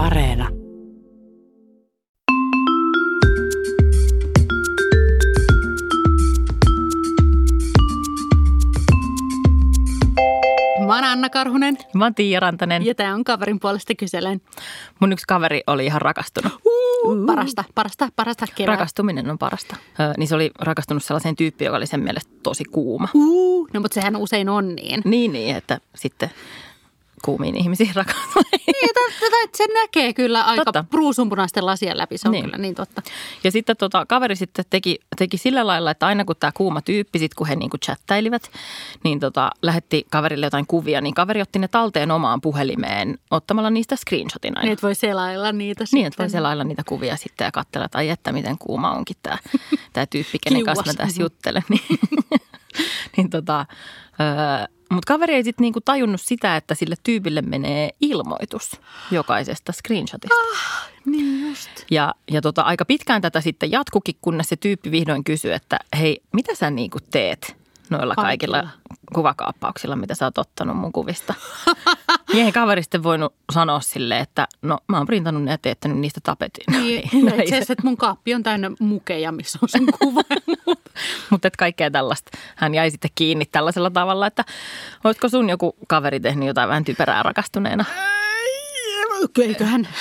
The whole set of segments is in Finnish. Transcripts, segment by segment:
Areena. Mä oon Anna Karhunen Mä oon Tiia Rantanen. ja tää on kaverin puolesta kyselen. Mun yksi kaveri oli ihan rakastunut. Uh, parasta, parasta, parasta kevää. Rakastuminen on parasta. Ö, niin se oli rakastunut sellaiseen tyyppiin, joka oli sen mielestä tosi kuuma. Uh, no mutta sehän usein on niin. Niin, niin, että sitten kuumiin ihmisiin rakastuu. Niin, että että se näkee kyllä aika Totta. ruusunpunaisten lasien läpi, se on Niin. kyllä niin totta. Ja sitten tota, kaveri sitten teki, teki sillä lailla, että aina kun tämä kuuma tyyppi, sit kun he niinku chattailivat, niin tota, lähetti kaverille jotain kuvia, niin kaveri otti ne talteen omaan puhelimeen ottamalla niistä screenshotin aina. Niin, että voi selailla niitä Niin, että voi sitten. selailla niitä kuvia sitten ja katsella, että ai että miten kuuma onkin tämä, tämä tyyppi, kenen kanssa mä Kiuas. tässä juttelen. Niin, niin tota, mutta kaveri ei sitten niinku tajunnut sitä, että sille tyypille menee ilmoitus jokaisesta screenshotista. Niin just. Ja, ja tota, aika pitkään tätä sitten jatkukin, kunnes se tyyppi vihdoin kysyi, että hei, mitä sä niinku teet noilla kaikilla, Kaikilla. kuvakaappauksilla, mitä sä oot ottanut mun kuvista? Miehen kaveri sitten voinut sanoa sille, että no mä oon printannut ne ja teettänyt niistä tapetin. Niin, ja itse asiassa, että mun kaappi on täynnä mukeja, missä on sun kuva. Mutta et kaikkea tällaista. Hän jäi sitten kiinni tällaisella tavalla, että olisiko sun joku kaveri tehnyt jotain vähän typerää rakastuneena? Eiköhän.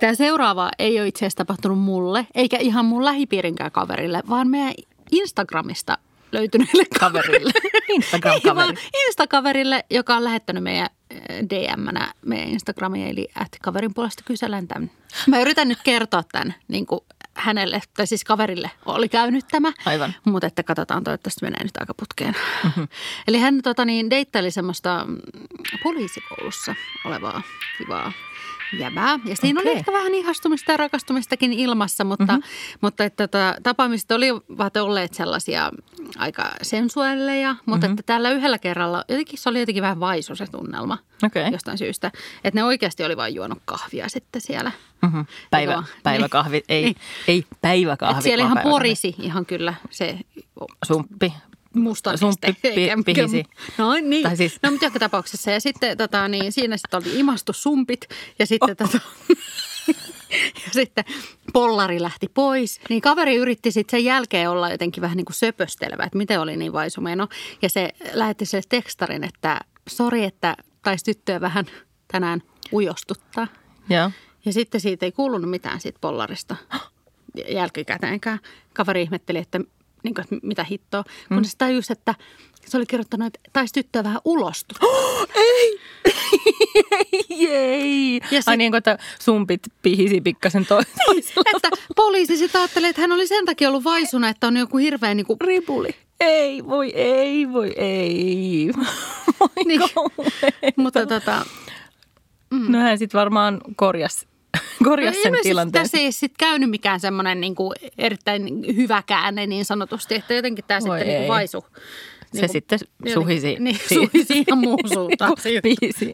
Tämä seuraava ei ole itse asiassa tapahtunut mulle, eikä ihan mun lähipiirinkään kaverille, vaan meidän Instagramista löytyneelle Kaverille. Ei Instagram-kaveri. vaan Instakaverille, joka on lähettänyt meidän DM-nä meidän Instagramiin, eli että kaverin puolesta kyselen tämän. Mä yritän nyt kertoa tämän niin kuin hänelle, tai siis kaverille oli käynyt tämä. Aivan. Mutta että katsotaan, toivottavasti menee nyt aika putkeen. Mm-hmm. Eli hän tota, niin, deittaili semmoista mm, poliisikoulussa olevaa kivaa jäbää. Ja siinä okay. oli ehkä vähän ihastumista ja rakastumistakin ilmassa, mutta, mm-hmm. mutta että tota, tapaamiset olivat olleet sellaisia aika sensuelleja, mutta mm-hmm. että tällä yhdellä kerralla jotenkin se oli jotenkin vähän vaisu se tunnelma Okei. jostain syystä. Että ne oikeasti oli vain juonut kahvia sitten siellä. Mm-hmm. Päivä, Joo. päiväkahvi, ei, Niin. ei päiväkahvi. Et siellä ihan porisi ihan kyllä se Sumppi. Musta Sumppi neste, pi- eikä- pihisi. No niin, Tai siis- no mutta joka tapauksessa. Ja sitten tota, niin, siinä sitten oli imastu sumpit ja sitten, Oh. tota, ja sitten pollari lähti pois. Niin kaveri yritti sitten sen jälkeen olla jotenkin vähän niin kuin söpöstelevä, että miten oli niin vaisumeno. Ja se lähetti sille tekstarin, että sori, että taisi tyttöä vähän tänään ujostuttaa. Joo. Ja sitten siitä ei kuulunut mitään siitä pollarista jälkikäteenkään. Kaveri ihmetteli, että, niin kuin, että mitä hittoa. Kun mm. se tajusi, että se oli kirjoittanut, että taisi tyttöä vähän ulostuttaa. Ei. Ja Ja sit- Ai niin kuin, että sumpit pihisi pikkasen to- toisella. että poliisi sitten ajatteli, että hän oli sen takia ollut vaisuna, että on joku hirveä niin kuin, Ripuli. Ei, voi ei, voi ei. Voi Niin. mutta tota, No hän sitten varmaan korjas, korjas sen tilanteen. tässä ei sitten käynyt mikään semmoinen niin kuin erittäin hyvä käänne niin sanotusti, että jotenkin tämä Voi sitten niin kuin ei. vaisu. Se Niin kuin- sitten suhisi. Niin, si- suhisi ihan muuhun suuntaan. Niin se biisi. Niin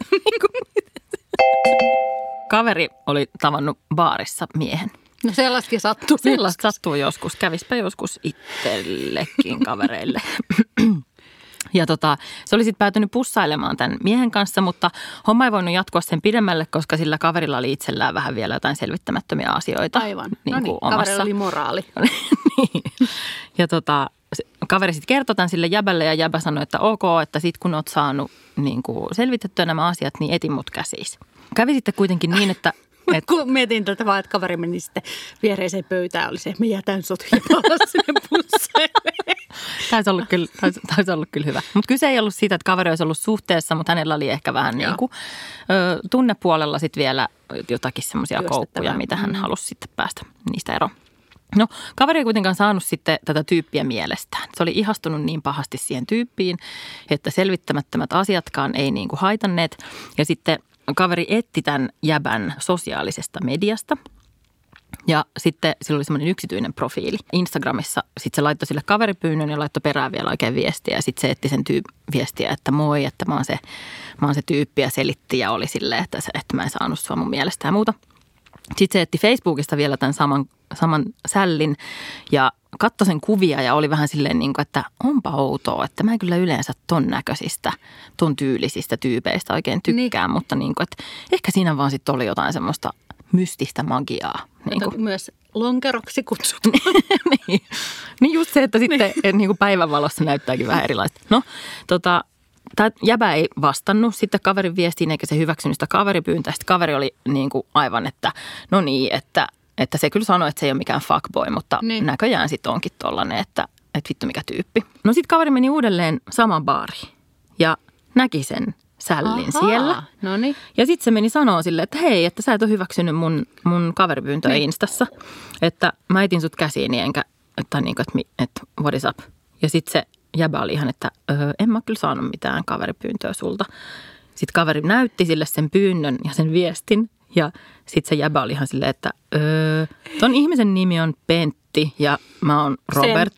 Kaveri oli tavannut baarissa miehen. No sellaistakin sattuu. Sellaista sattuu joskus. Kävispä joskus itsellekin kavereille. Ja tota, se oli sitten päätynyt pussailemaan tämän miehen kanssa, mutta homma ei voinut jatkua sen pidemmälle, koska sillä kaverilla oli itsellään vähän vielä jotain selvittämättömiä asioita. Aivan. Niin no niin, omassa. kaverilla oli moraali. niin. Ja tota, kaveri sitten kertoi tämän sille jäbälle ja jäbä sanoi, että ok, että sit kun oot saanut niin kuin selvitettyä nämä asiat, niin etin mut käsis. Kävi sitten kuitenkin niin, että et, Kun mietin tätä vaan, että kaveri meni sitten viereiseen pöytään, oli se, että mä jätän sut ja palaan sinne busseille. taisi olla kyllä, taisi, taisi olla kyllä hyvä. Mutta kyse ei ollut siitä, että kaveri olisi ollut suhteessa, mutta hänellä oli ehkä vähän Joo. niin kuin, ö, tunnepuolella sitten vielä jotakin semmoisia koukkuja, mitä hän halusi sitten päästä niistä eroon. No, kaveri ei kuitenkaan saanut sitten tätä tyyppiä mielestään. Se oli ihastunut niin pahasti siihen tyyppiin, että selvittämättömät asiatkaan ei niin kuin haitanneet. Ja sitten kaveri etti tämän jäbän sosiaalisesta mediasta – ja sitten sillä oli semmoinen yksityinen profiili Instagramissa. Sitten se laittoi sille kaveripyynnön ja laittoi perään vielä oikein viestiä. Ja sitten se etti sen tyy- viestiä, että moi, että mä oon, se, mä oon se tyyppi ja selitti ja oli silleen, että, se, että mä en saanut sua mun mielestä ja muuta. Sitten se etti Facebookista vielä tämän saman saman sällin ja katsoi sen kuvia ja oli vähän silleen, niin kuin, että onpa outoa, että mä en kyllä yleensä ton näköisistä, ton tyylisistä tyypeistä oikein tykkään, niin. mutta niin kuin, että ehkä siinä vaan sitten oli jotain semmoista mystistä magiaa. Niin kuin. Myös lonkeroksi kutsut. niin. niin just se, että sitten niin. niin kuin päivänvalossa näyttääkin vähän erilaista. No, tota, tämä jäbä ei vastannut sitten kaverin viestiin eikä se hyväksynyt sitä kaveripyyntöä. Sitten kaveri oli niin kuin aivan, että no niin, että, että se kyllä sanoi, että se ei ole mikään fuckboy, mutta niin. näköjään sitten onkin tollainen, että, että vittu mikä tyyppi. No sitten kaveri meni uudelleen saman baariin ja näki sen sällin Ahaa, siellä. Noniin. Ja sitten se meni sanoa sille, että hei, että sä et ole hyväksynyt mun, mun kaveripyyntöä niin. Instassa. Että mä etin sut käsiini enkä, että, niin kuin, että, että what is up. Ja sitten se jäbä oli ihan, että öö, en mä kyllä saanut mitään kaveripyyntöä sulta. Sitten kaveri näytti sille sen pyynnön ja sen viestin. Ja sitten se jäbä oli ihan silleen, että öö, ton ihmisen nimi on Pentti ja mä oon Robert.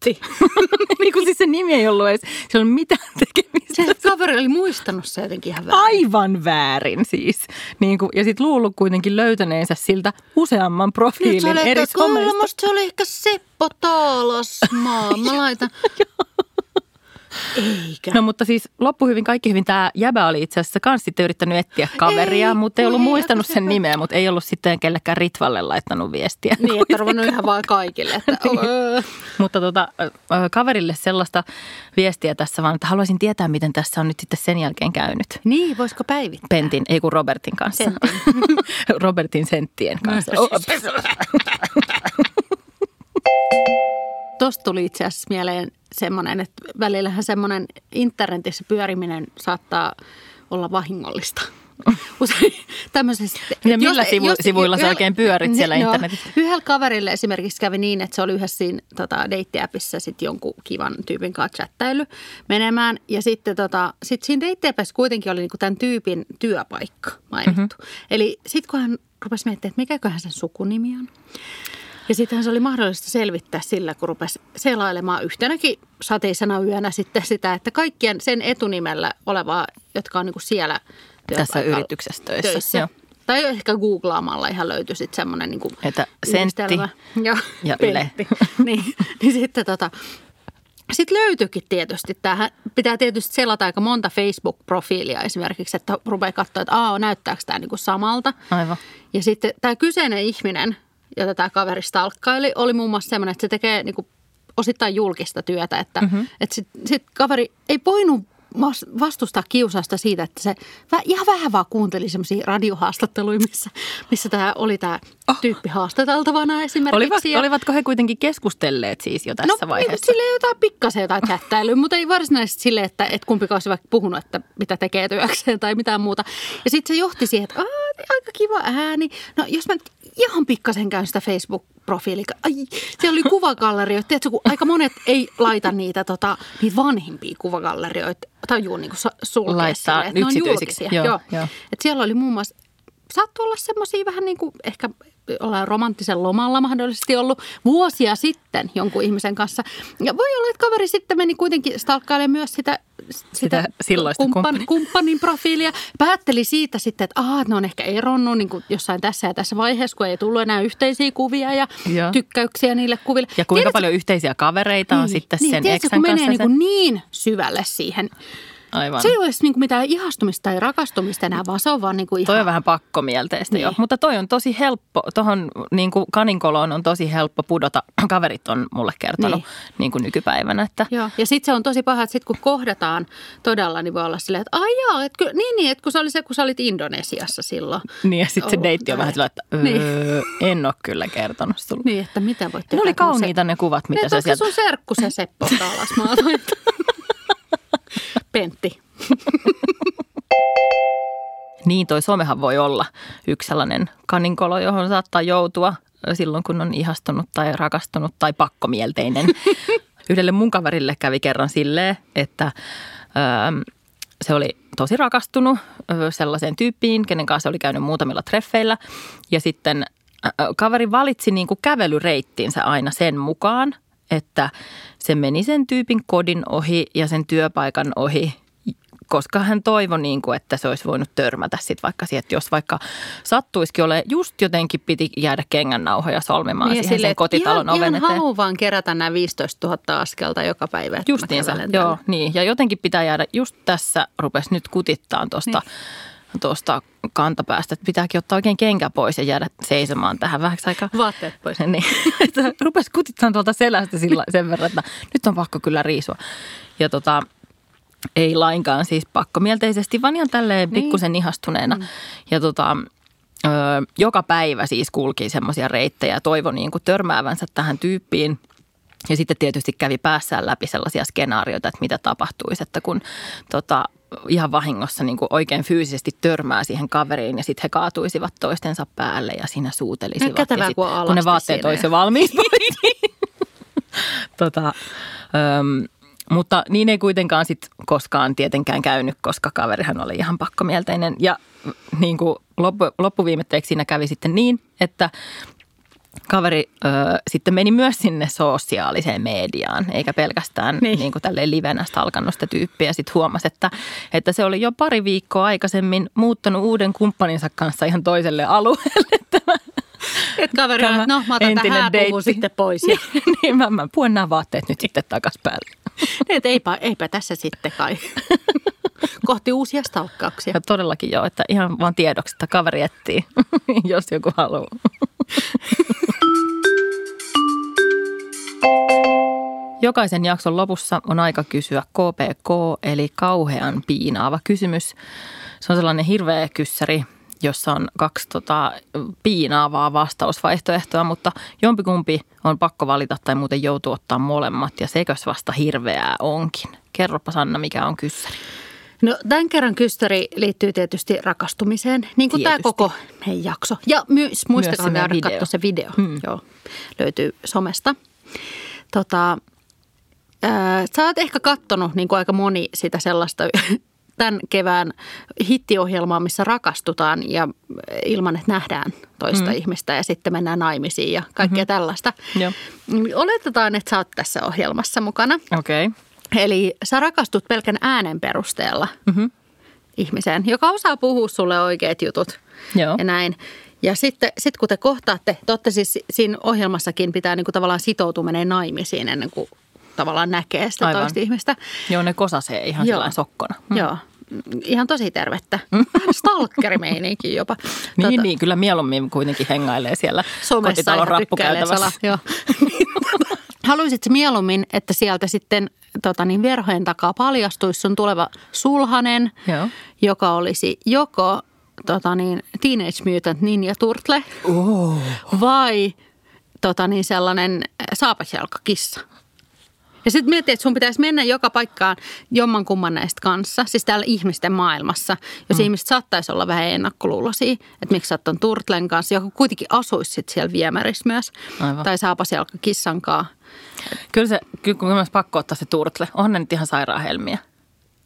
niin kuin siis se nimi ei ollut edes, se on mitään tekemistä. Se kaveri oli muistanut se jotenkin ihan väärin. Aivan väärin siis. Niin kuin, ja sitten luullut kuitenkin löytäneensä siltä useamman profiilin Nyt eri somesta. Musta se oli ehkä Seppo Taalasmaa. Mä laitan... Eikä. No mutta siis loppu hyvin, kaikki hyvin. Tämä jäbä oli itse asiassa kans sitten yrittänyt etsiä kaveria, ei, mutta ei ollut ei, muistanut sen nimeä, mutta ei ollut sitten kellekään Ritvalle laittanut viestiä. Niin, että ruvennut ihan vaan kaikille. Että, niin. Mutta tota, kaverille sellaista viestiä tässä vaan, että haluaisin tietää, miten tässä on nyt sitten sen jälkeen käynyt. Niin, voisiko päivittää? Pentin, ei kun Robertin kanssa. Sentin. Robertin senttien kanssa. Tuosta tuli itse asiassa mieleen semmoinen, että välillähän semmoinen internetissä pyöriminen saattaa olla vahingollista. Usein tämmöisessä... Ja millä sivu, jos, sivuilla sä oikein pyörit siellä no, internetissä? Yhdellä kaverille esimerkiksi kävi niin, että se oli yhdessä siinä tota, deittiäpissä sit jonkun kivan tyypin kanssa chattailu menemään. Ja sitten tota, sit siinä deittiäpissä kuitenkin oli niinku tämän tyypin työpaikka mainittu. Mm-hmm. Eli sitten kun hän rupesi miettimään, että mikäköhän sen sukunimi on. Ja sittenhän se oli mahdollista selvittää sillä, kun rupesi selailemaan yhtenäkin sateisena yönä sitten sitä, että kaikkien sen etunimellä olevaa, jotka on niin kuin siellä Tässä yrityksessä töissä. töissä. Joo. Tai ehkä googlaamalla ihan löytyi sitten semmoinen niin kuin Että sentti ja, ja yle. niin, niin sitten tota, sitten löytyykin tietysti. Tämähän pitää tietysti selata aika monta Facebook-profiilia esimerkiksi, että rupeaa katsoa, että aa, näyttääkö tämä niinku samalta. Aivan. Ja sitten tämä kyseinen ihminen, jota tämä kaveri stalkkaili, oli muun muassa semmoinen, että se tekee niin kuin osittain julkista työtä. Että, mm-hmm. että sitten sit kaveri ei voinut vastustaa kiusausta siitä, että se ihan vähän vaan kuunteli semmoisia radiohaastatteluja, missä, missä tämä oli tämä oh. tyyppi haastateltavana esimerkiksi. Olivat, ja, olivatko he kuitenkin keskustelleet siis jo tässä no, vaiheessa? No sille jotain pikkasen jotain chattailuja, mutta ei varsinaisesti sille, että, että kumpikaan olisi vaikka puhunut, että mitä tekee työkseen tai mitään muuta. Ja sitten se johti siihen, että aika kiva ääni. No jos mä ihan pikkasen käyn sitä Facebook-profiilia. Ai, siellä oli kuvagallerioita. Tiedätkö, kun aika monet ei laita niitä, tota, niitä vanhimpia kuvagallerioita. Tajuu niin sulkea Laittaa sille, yksityisiksi. Joo, joo. joo. Et siellä oli muun muassa, saattoi olla semmoisia vähän niin kuin ehkä ollaan romanttisen lomalla mahdollisesti ollut vuosia sitten jonkun ihmisen kanssa. Ja voi olla, että kaveri sitten meni kuitenkin stalkkailemaan myös sitä, sitä, sitä silloista kumppan, kumppanin. kumppanin profiilia. Päätteli siitä sitten, että aha, ne on ehkä eronnut niin kuin jossain tässä ja tässä vaiheessa, kun ei tullut enää yhteisiä kuvia ja Joo. tykkäyksiä niille kuville. Ja kuinka Tiedätkö, paljon yhteisiä kavereita on niin, sitten niin, sen tiedätkö, kun menee niin, kuin niin syvälle siihen Aivan. Se ei ole niin kuin mitään ihastumista tai rakastumista enää, vaan se on vaan niin kuin ihan... Toi on vähän pakkomielteistä niin. jo, mutta toi on tosi helppo, tuohon niin kuin kaninkoloon on tosi helppo pudota. Kaverit on mulle kertonut niin, niin kuin nykypäivänä. Että... Joo. Ja sitten se on tosi paha, että sit kun kohdataan todella, niin voi olla silleen, että ai joo, et, ky- niin, niin, että kun se oli se, kun sä olit Indonesiassa silloin. Niin ja sitten se deitti on vähän sillä, että öö, niin. en ole kyllä kertonut sulle. Niin, että mitä voit Ne oli kauniita se... ne kuvat, mitä niin, sä sieltä... sun serkku se Seppo Taalasmaa Pentti. niin, toi somehan voi olla yksi sellainen kaninkolo, johon saattaa joutua silloin, kun on ihastunut tai rakastunut tai pakkomielteinen. Yhdelle mun kaverille kävi kerran silleen, että öö, se oli tosi rakastunut sellaiseen tyyppiin, kenen kanssa oli käynyt muutamilla treffeillä. Ja sitten kaveri valitsi niin kuin kävelyreittinsä aina sen mukaan, että se meni sen tyypin kodin ohi ja sen työpaikan ohi koska hän toivoi, niin kuin, että se olisi voinut törmätä sitten vaikka siihen, että jos vaikka sattuisikin ole, just jotenkin piti jäädä kengän nauhoja solmimaan niin siihen sille, sen kotitalon ihan, oven ihan eteen. vaan kerätä nämä 15 000 askelta joka päivä. Justiinsa, joo, niin. Ja jotenkin pitää jäädä, just tässä rupesi nyt kutittaan tuosta niin tuosta kantapäästä, että pitääkin ottaa oikein kenkä pois ja jäädä seisomaan tähän vähäksi aikaa. Vaatteet pois. Niin, että rupesi kutittamaan tuolta selästä sillä, sen verran, että nyt on pakko kyllä riisua. Ja tota, ei lainkaan siis pakkomielteisesti, vaan ihan tälleen niin. pikkusen ihastuneena. Mm. Ja tota, ö, joka päivä siis kulki semmoisia reittejä ja toivoi niin kuin törmäävänsä tähän tyyppiin – ja sitten tietysti kävi päässään läpi sellaisia skenaarioita, että mitä tapahtuisi, että kun tota, ihan vahingossa niin kuin oikein fyysisesti törmää siihen kaveriin ja sitten he kaatuisivat toistensa päälle ja siinä suutelisivat. Kätevää, sit, kun, kun ne vaatteet olisi jo valmiiksi. tota, öm, mutta niin ei kuitenkaan sit koskaan tietenkään käynyt, koska kaverihan oli ihan pakkomielteinen. Ja niin kuin loppu, loppuviimetteeksi siinä kävi sitten niin, että kaveri ö, sitten meni myös sinne sosiaaliseen mediaan, eikä pelkästään niin. Niin kuin tälleen livenä alkanut sitä tyyppiä. Sitten huomasi, että, että se oli jo pari viikkoa aikaisemmin muuttanut uuden kumppaninsa kanssa ihan toiselle alueelle. Tämä, Et kaveri on, no mä otan tähän sitten pois. Ja. niin, niin mä, mä puen nämä vaatteet nyt sitten takas päälle. Et eipä, eipä tässä sitten kai. Kohti uusia stalkkauksia. Ja todellakin joo, että ihan vaan tiedoksi, että kaveri etsii, jos joku haluaa. Jokaisen jakson lopussa on aika kysyä KPK, eli kauhean piinaava kysymys. Se on sellainen hirveä kyssäri, jossa on kaksi tota, piinaavaa vastausvaihtoehtoa, mutta jompikumpi on pakko valita tai muuten joutuu ottaa molemmat ja sekös vasta hirveää onkin. Kerropa Sanna, mikä on kyssäri. No tämän kerran kyssäri liittyy tietysti rakastumiseen, niin kuin tietysti. tämä koko meidän jakso. Ja myös muistakaa käydä katsoa se video. Hmm. Joo, löytyy somesta. Tota, äh, sä oot ehkä kattonut niin kuin aika moni sitä sellaista tämän kevään hittiohjelmaa, missä rakastutaan ja ilman, että nähdään toista mm. ihmistä ja sitten mennään naimisiin ja kaikkea mm-hmm. tällaista. Joo. Oletetaan, että sä oot tässä ohjelmassa mukana. Okei. Okay. Eli sä rakastut pelkän äänen perusteella mm-hmm. ihmiseen, joka osaa puhua sulle oikeat jutut Joo. ja näin. Ja sitten sit kun te kohtaatte, te siis siinä ohjelmassakin pitää niinku tavallaan sitoutua menee naimisiin ennen kuin tavallaan näkee sitä Aivan. toista ihmistä. Joo, ne kosasee ihan Joo. sokkona. Mm. Joo, ihan tosi tervettä. Mm. Stalkerimeininki jopa. niin, tuota, niin, kyllä mieluummin kuitenkin hengailee siellä Somessa kotitalon rappukäytävässä. Joo. Haluaisitko mieluummin, että sieltä sitten tota niin, verhojen takaa paljastuisi sun tuleva sulhanen, Joo. joka olisi joko tota niin, Teenage Mutant Ninja Turtle oh. vai tota niin, sellainen saapasjalkakissa? Ja sitten mietit, että sun pitäisi mennä joka paikkaan jommankumman näistä kanssa, siis täällä ihmisten maailmassa. Jos mm. ihmiset saattaisi olla vähän ennakkoluuloisia, että miksi sä oot Turtlen kanssa, joka kuitenkin asuisi sit siellä viemärissä myös. Aivan. Tai saapasjalka kissankaa. Kyllä se, kyllä kun myös pakko ottaa se Turtle. On ne nyt ihan sairaan helmiä.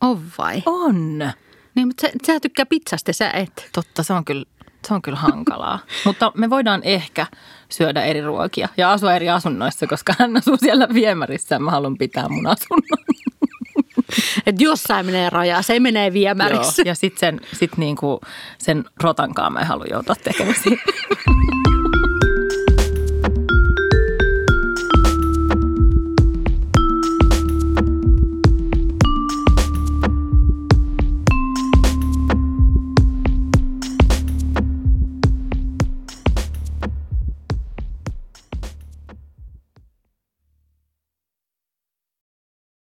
On vai? On. Niin, mutta sä, sä tykkää pizzasta, sä et. Totta, se on kyllä se on kyllä hankalaa. Mutta me voidaan ehkä syödä eri ruokia ja asua eri asunnoissa, koska hän asuu siellä viemärissä ja mä haluan pitää mun asunnon. Että jossain menee rajaa, se menee viemärissä. Joo, ja sitten sen, sit niinku, sen rotankaan mä en halua joutua tekemään